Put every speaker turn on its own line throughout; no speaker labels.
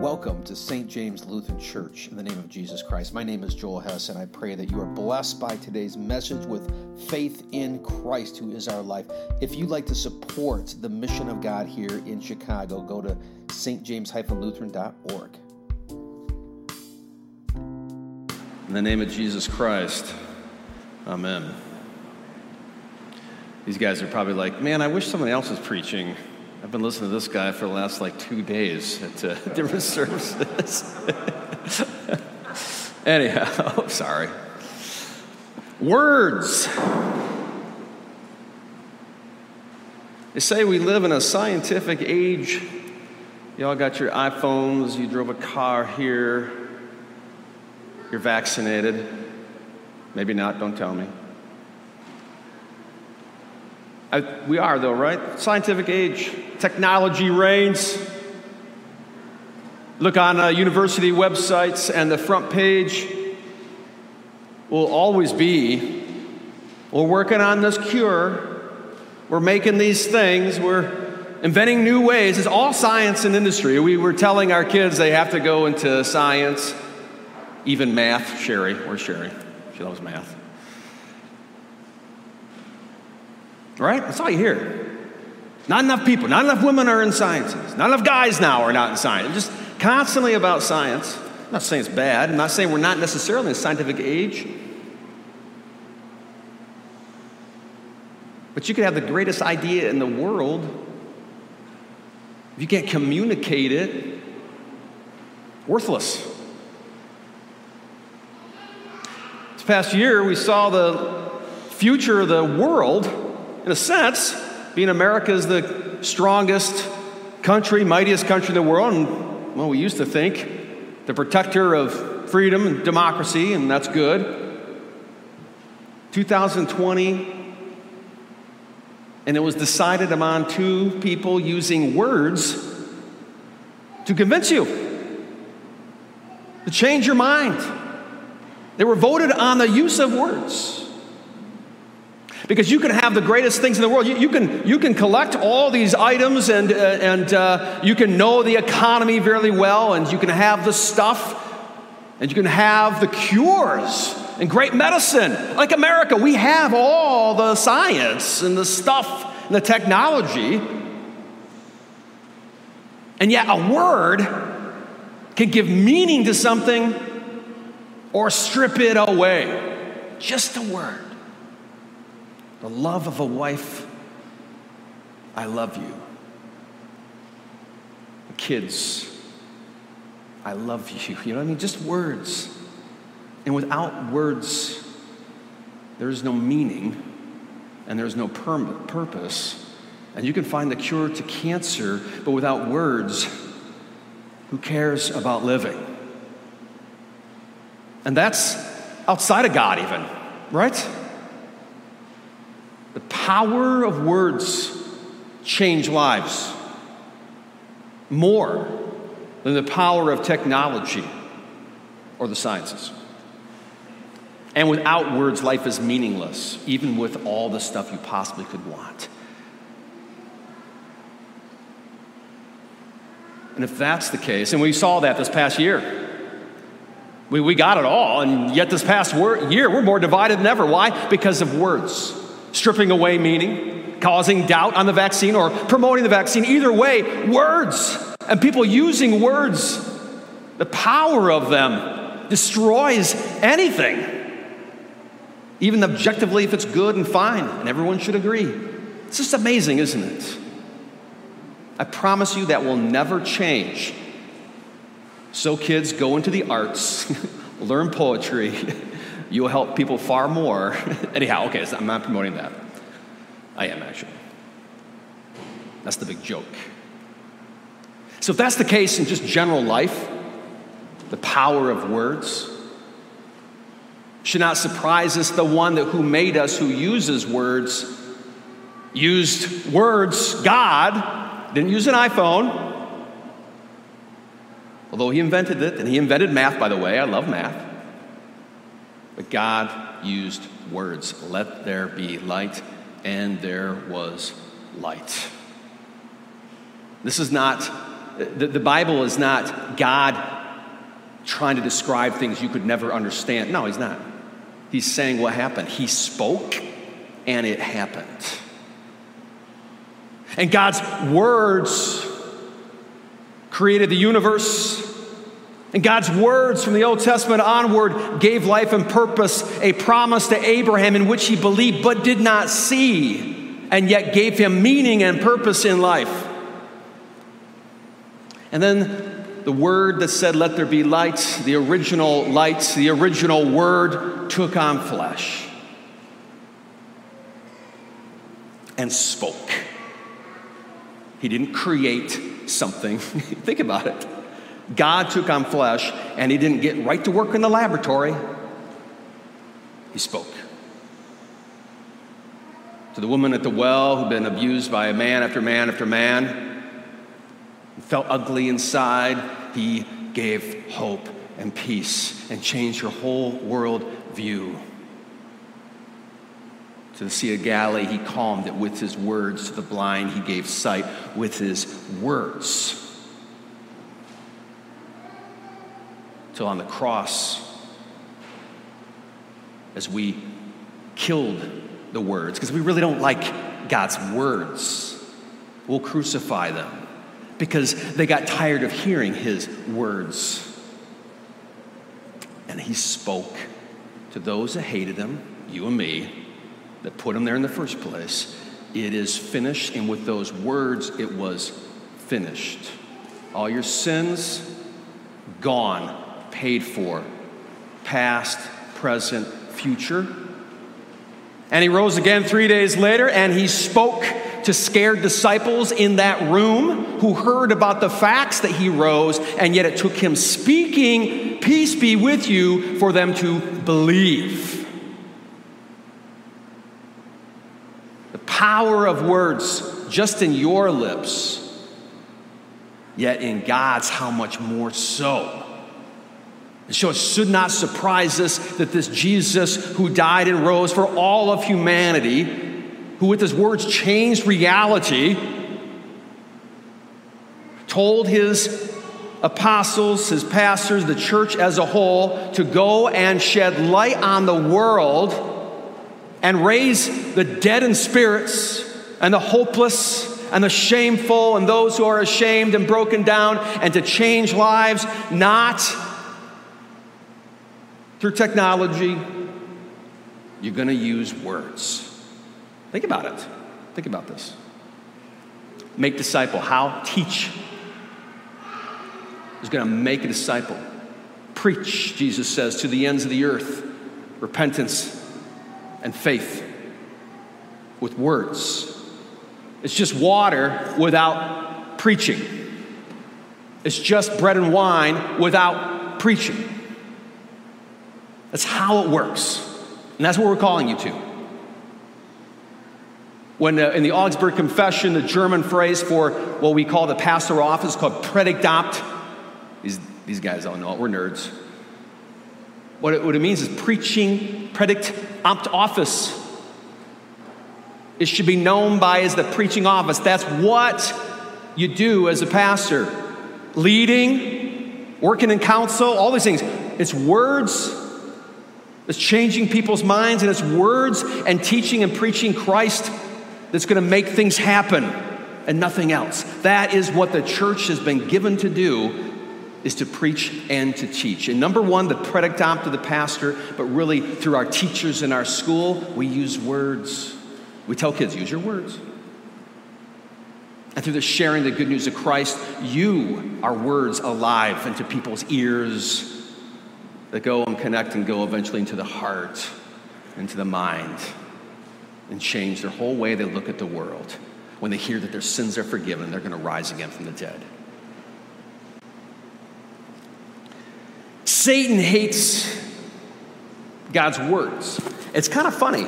Welcome to St. James Lutheran Church in the name of Jesus Christ. My name is Joel Hess, and I pray that you are blessed by today's message with faith in Christ, who is our life. If you'd like to support the mission of God here in Chicago, go to stjames-lutheran.org. In the name of Jesus Christ, amen. These guys are probably like, man, I wish someone else was preaching. I've been listening to this guy for the last like two days at uh, different services. Anyhow, sorry. Words. They say we live in a scientific age. You all got your iPhones, you drove a car here, you're vaccinated. Maybe not, don't tell me. I, we are, though, right? Scientific age, technology reigns. Look on uh, university websites, and the front page will always be we're working on this cure, we're making these things, we're inventing new ways. It's all science and industry. We were telling our kids they have to go into science, even math. Sherry, where's Sherry? She loves math. Right? That's all you hear. Not enough people, not enough women are in sciences. Not enough guys now are not in science. Just constantly about science. I'm not saying it's bad. I'm not saying we're not necessarily in a scientific age. But you could have the greatest idea in the world. If you can't communicate it, worthless. This past year, we saw the future of the world in a sense, being America is the strongest country, mightiest country in the world, and well, we used to think the protector of freedom and democracy, and that's good. 2020, and it was decided among two people using words to convince you, to change your mind. They were voted on the use of words. Because you can have the greatest things in the world. You, you can, you can collect all these items and, uh, and uh, you can know the economy very well, and you can have the stuff, and you can have the cures and great medicine. Like America, we have all the science and the stuff and the technology. And yet, a word can give meaning to something or strip it away. Just a word the love of a wife, I love you. Kids, I love you. You know what I mean? Just words. And without words, there is no meaning and there's no perm- purpose. And you can find the cure to cancer, but without words, who cares about living? And that's outside of God, even, right? Power of words change lives more than the power of technology or the sciences. And without words, life is meaningless, even with all the stuff you possibly could want. And if that's the case, and we saw that this past year, we, we got it all, and yet this past year, we're more divided than ever. Why? Because of words stripping away meaning, causing doubt on the vaccine, or promoting the vaccine. Either way, words and people using words, the power of them destroys anything. Even objectively, if it's good and fine, and everyone should agree. It's just amazing, isn't it? I promise you that will never change. So, kids, go into the arts, learn poetry, you'll help people far more. Anyhow, okay, so I'm not promoting that. I am actually. That's the big joke. So, if that's the case in just general life, the power of words should not surprise us. The one that who made us, who uses words, used words. God didn't use an iPhone, although he invented it, and he invented math, by the way. I love math. But God used words. Let there be light, and there was light. This is not the, the Bible is not God trying to describe things you could never understand. No, he's not. He's saying what happened. He spoke and it happened. And God's words created the universe. And God's words from the Old Testament onward gave life and purpose, a promise to Abraham in which he believed but did not see, and yet gave him meaning and purpose in life. And then the word that said, Let there be light, the original light, the original word took on flesh and spoke. He didn't create something. Think about it. God took on flesh and he didn't get right to work in the laboratory. He spoke. To the woman at the well who'd been abused by a man after man after man, felt ugly inside, he gave hope and peace and changed her whole world view. To the Sea of Galilee, he calmed it with his words. To the blind, he gave sight with his words. Till on the cross, as we killed the words, because we really don't like God's words, we'll crucify them because they got tired of hearing his words. And he spoke to those that hated him, you and me, that put him there in the first place. It is finished, and with those words, it was finished. All your sins, gone, paid for, past, present, future. And he rose again three days later, and he spoke to scared disciples in that room who heard about the facts that he rose, and yet it took him speaking, Peace be with you, for them to believe. The power of words just in your lips, yet in God's, how much more so. And so it should not surprise us that this Jesus who died and rose for all of humanity who with his words changed reality, told his apostles, his pastors, the church as a whole to go and shed light on the world and raise the dead in spirits and the hopeless and the shameful and those who are ashamed and broken down and to change lives not through technology. You're going to use words. Think about it. Think about this. Make disciple. How? Teach. Is going to make a disciple. Preach, Jesus says, to the ends of the earth. Repentance and faith with words. It's just water without preaching. It's just bread and wine without preaching. That's how it works. And that's what we're calling you to. When uh, in the Augsburg Confession, the German phrase for what we call the pastoral office called Predigtamt, these, these guys all know it, we're nerds. What it, what it means is preaching, Predigtamt office. It should be known by as the preaching office. That's what you do as a pastor. Leading, working in council, all these things. It's words it's changing people's minds, and it's words and teaching and preaching Christ that's going to make things happen and nothing else. That is what the church has been given to do is to preach and to teach. And number one, the Predigtamt to the pastor, but really through our teachers in our school, we use words. We tell kids, use your words. And through the sharing the good news of Christ, you are words alive into people's ears that go and connect and go eventually into the heart, into the mind and change their whole way they look at the world. When they hear that their sins are forgiven, they're going to rise again from the dead. Satan hates God's words. It's kind of funny.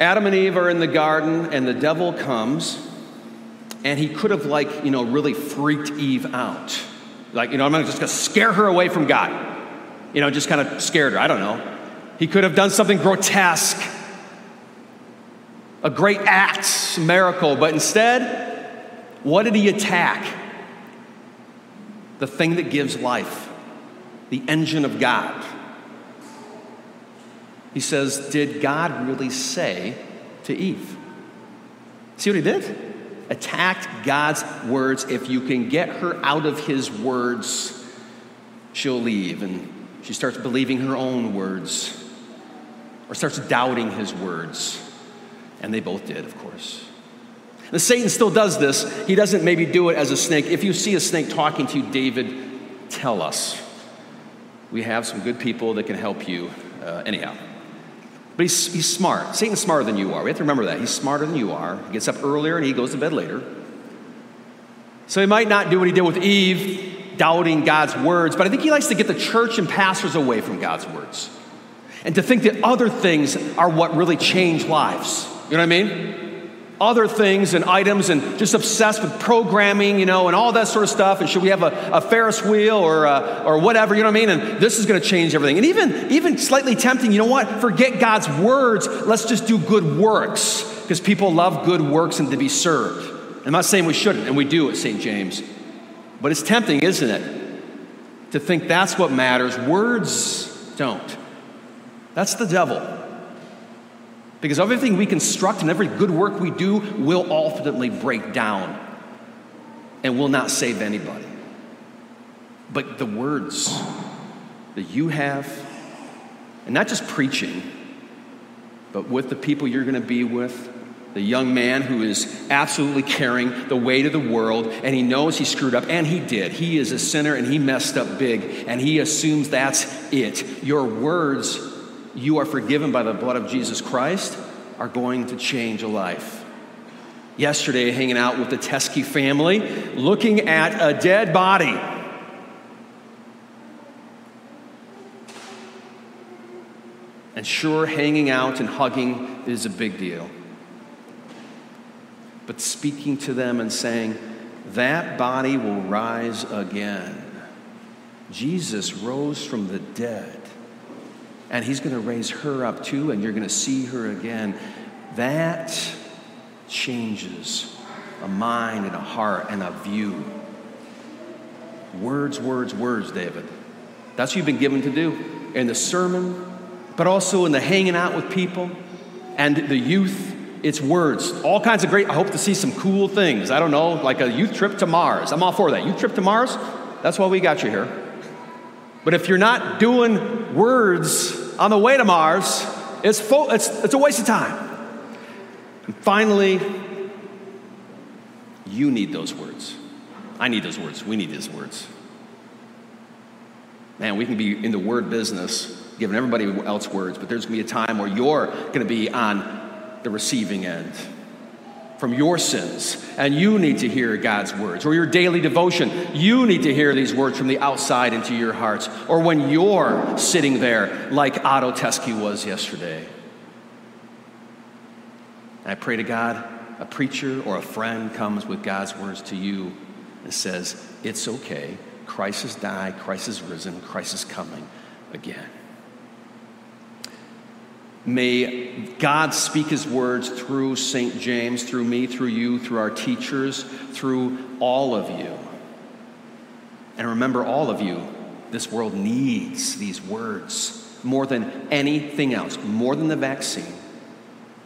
Adam and Eve are in the garden, and the devil comes, and he could have, like, you know, really freaked Eve out. Like, you know, I'm just going to scare her away from God. You know, just kind of scared her. I don't know. He could have done something grotesque, a great act, miracle, but instead, What did he attack? The thing that gives life, the engine of God. He says, Did God really say to Eve? See what he did? Attacked God's words. If you can get her out of his words, she'll leave. And she starts believing her own words or starts doubting his words. And they both did, of course. And Satan still does this. He doesn't maybe do it as a snake. If you see a snake talking to you, David, tell us. We have some good people that can help you. Uh, anyhow. But he's, he's smart. Satan's smarter than you are. We have to remember that. He's smarter than you are. He gets up earlier and he goes to bed later. So he might not do what he did with Eve, doubting God's words, but I think he likes to get the church and pastors away from God's words and to think that other things are what really change lives. You know what I mean? Other things and items and just obsessed with programming, you know, and all that sort of stuff. And should we have a, a Ferris wheel or, uh, or whatever, you know what I mean? And this is going to change everything. And even, even slightly tempting, you know what? Forget God's words. Let's just do good works because people love good works and to be served. I'm not saying we shouldn't, and we do at St. James. But it's tempting, isn't it? To think that's what matters. Words don't. That's the devil. Because everything we construct and every good work we do will ultimately break down and will not save anybody. But the words that you have, and not just preaching, but with the people you're going to be with, the young man who is absolutely carrying the weight of the world, and he knows he screwed up, and he did. He is a sinner and he messed up big, and he assumes that's it. Your words you are forgiven by the blood of Jesus Christ are going to change a life. Yesterday, hanging out with the Teskey family, looking at a dead body. And sure, hanging out and hugging is a big deal. But speaking to them and saying, that body will rise again. Jesus rose from the dead and he's going to raise her up too, and you're going to see her again. That changes a mind and a heart and a view. Words, words, words, David. That's what you've been given to do in the sermon, but also in the hanging out with people and the youth. It's words. All kinds of great. I hope to see some cool things. I don't know, like a youth trip to Mars. I'm all for that. Youth trip to Mars? That's why we got you here. But if you're not doing words on the way to Mars, it's, fo- it's, it's a waste of time. And finally, you need those words. I need those words. We need these words. Man, we can be in the word business, giving everybody else words, but there's going to be a time where you're going to be on the receiving end from your sins, and you need to hear God's words, or your daily devotion. You need to hear these words from the outside into your hearts, or when you're sitting there like Otto Teskey was yesterday. I pray to God, a preacher or a friend comes with God's words to you and says, It's okay. Christ has died, Christ has risen, Christ is coming again. May God speak his words through St. James, through me, through you, through our teachers, through all of you. And remember, all of you, this world needs these words more than anything else, more than the vaccine,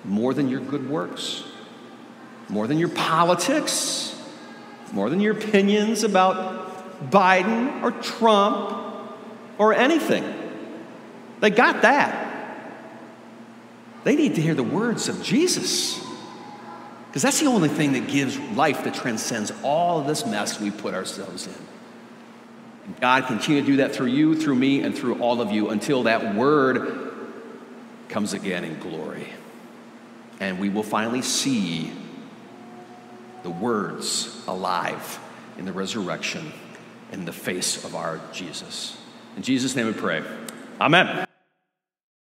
more than your good works, more than your politics, more than your opinions about Biden or Trump or anything. They got that. They need to hear the words of Jesus. Because that's the only thing that gives life that transcends all of this mess we put ourselves in. And God continue to do that through you, through me, and through all of you until that word comes again in glory. And we will finally see the words alive in the resurrection in the face of our Jesus. In Jesus' name we pray. Amen.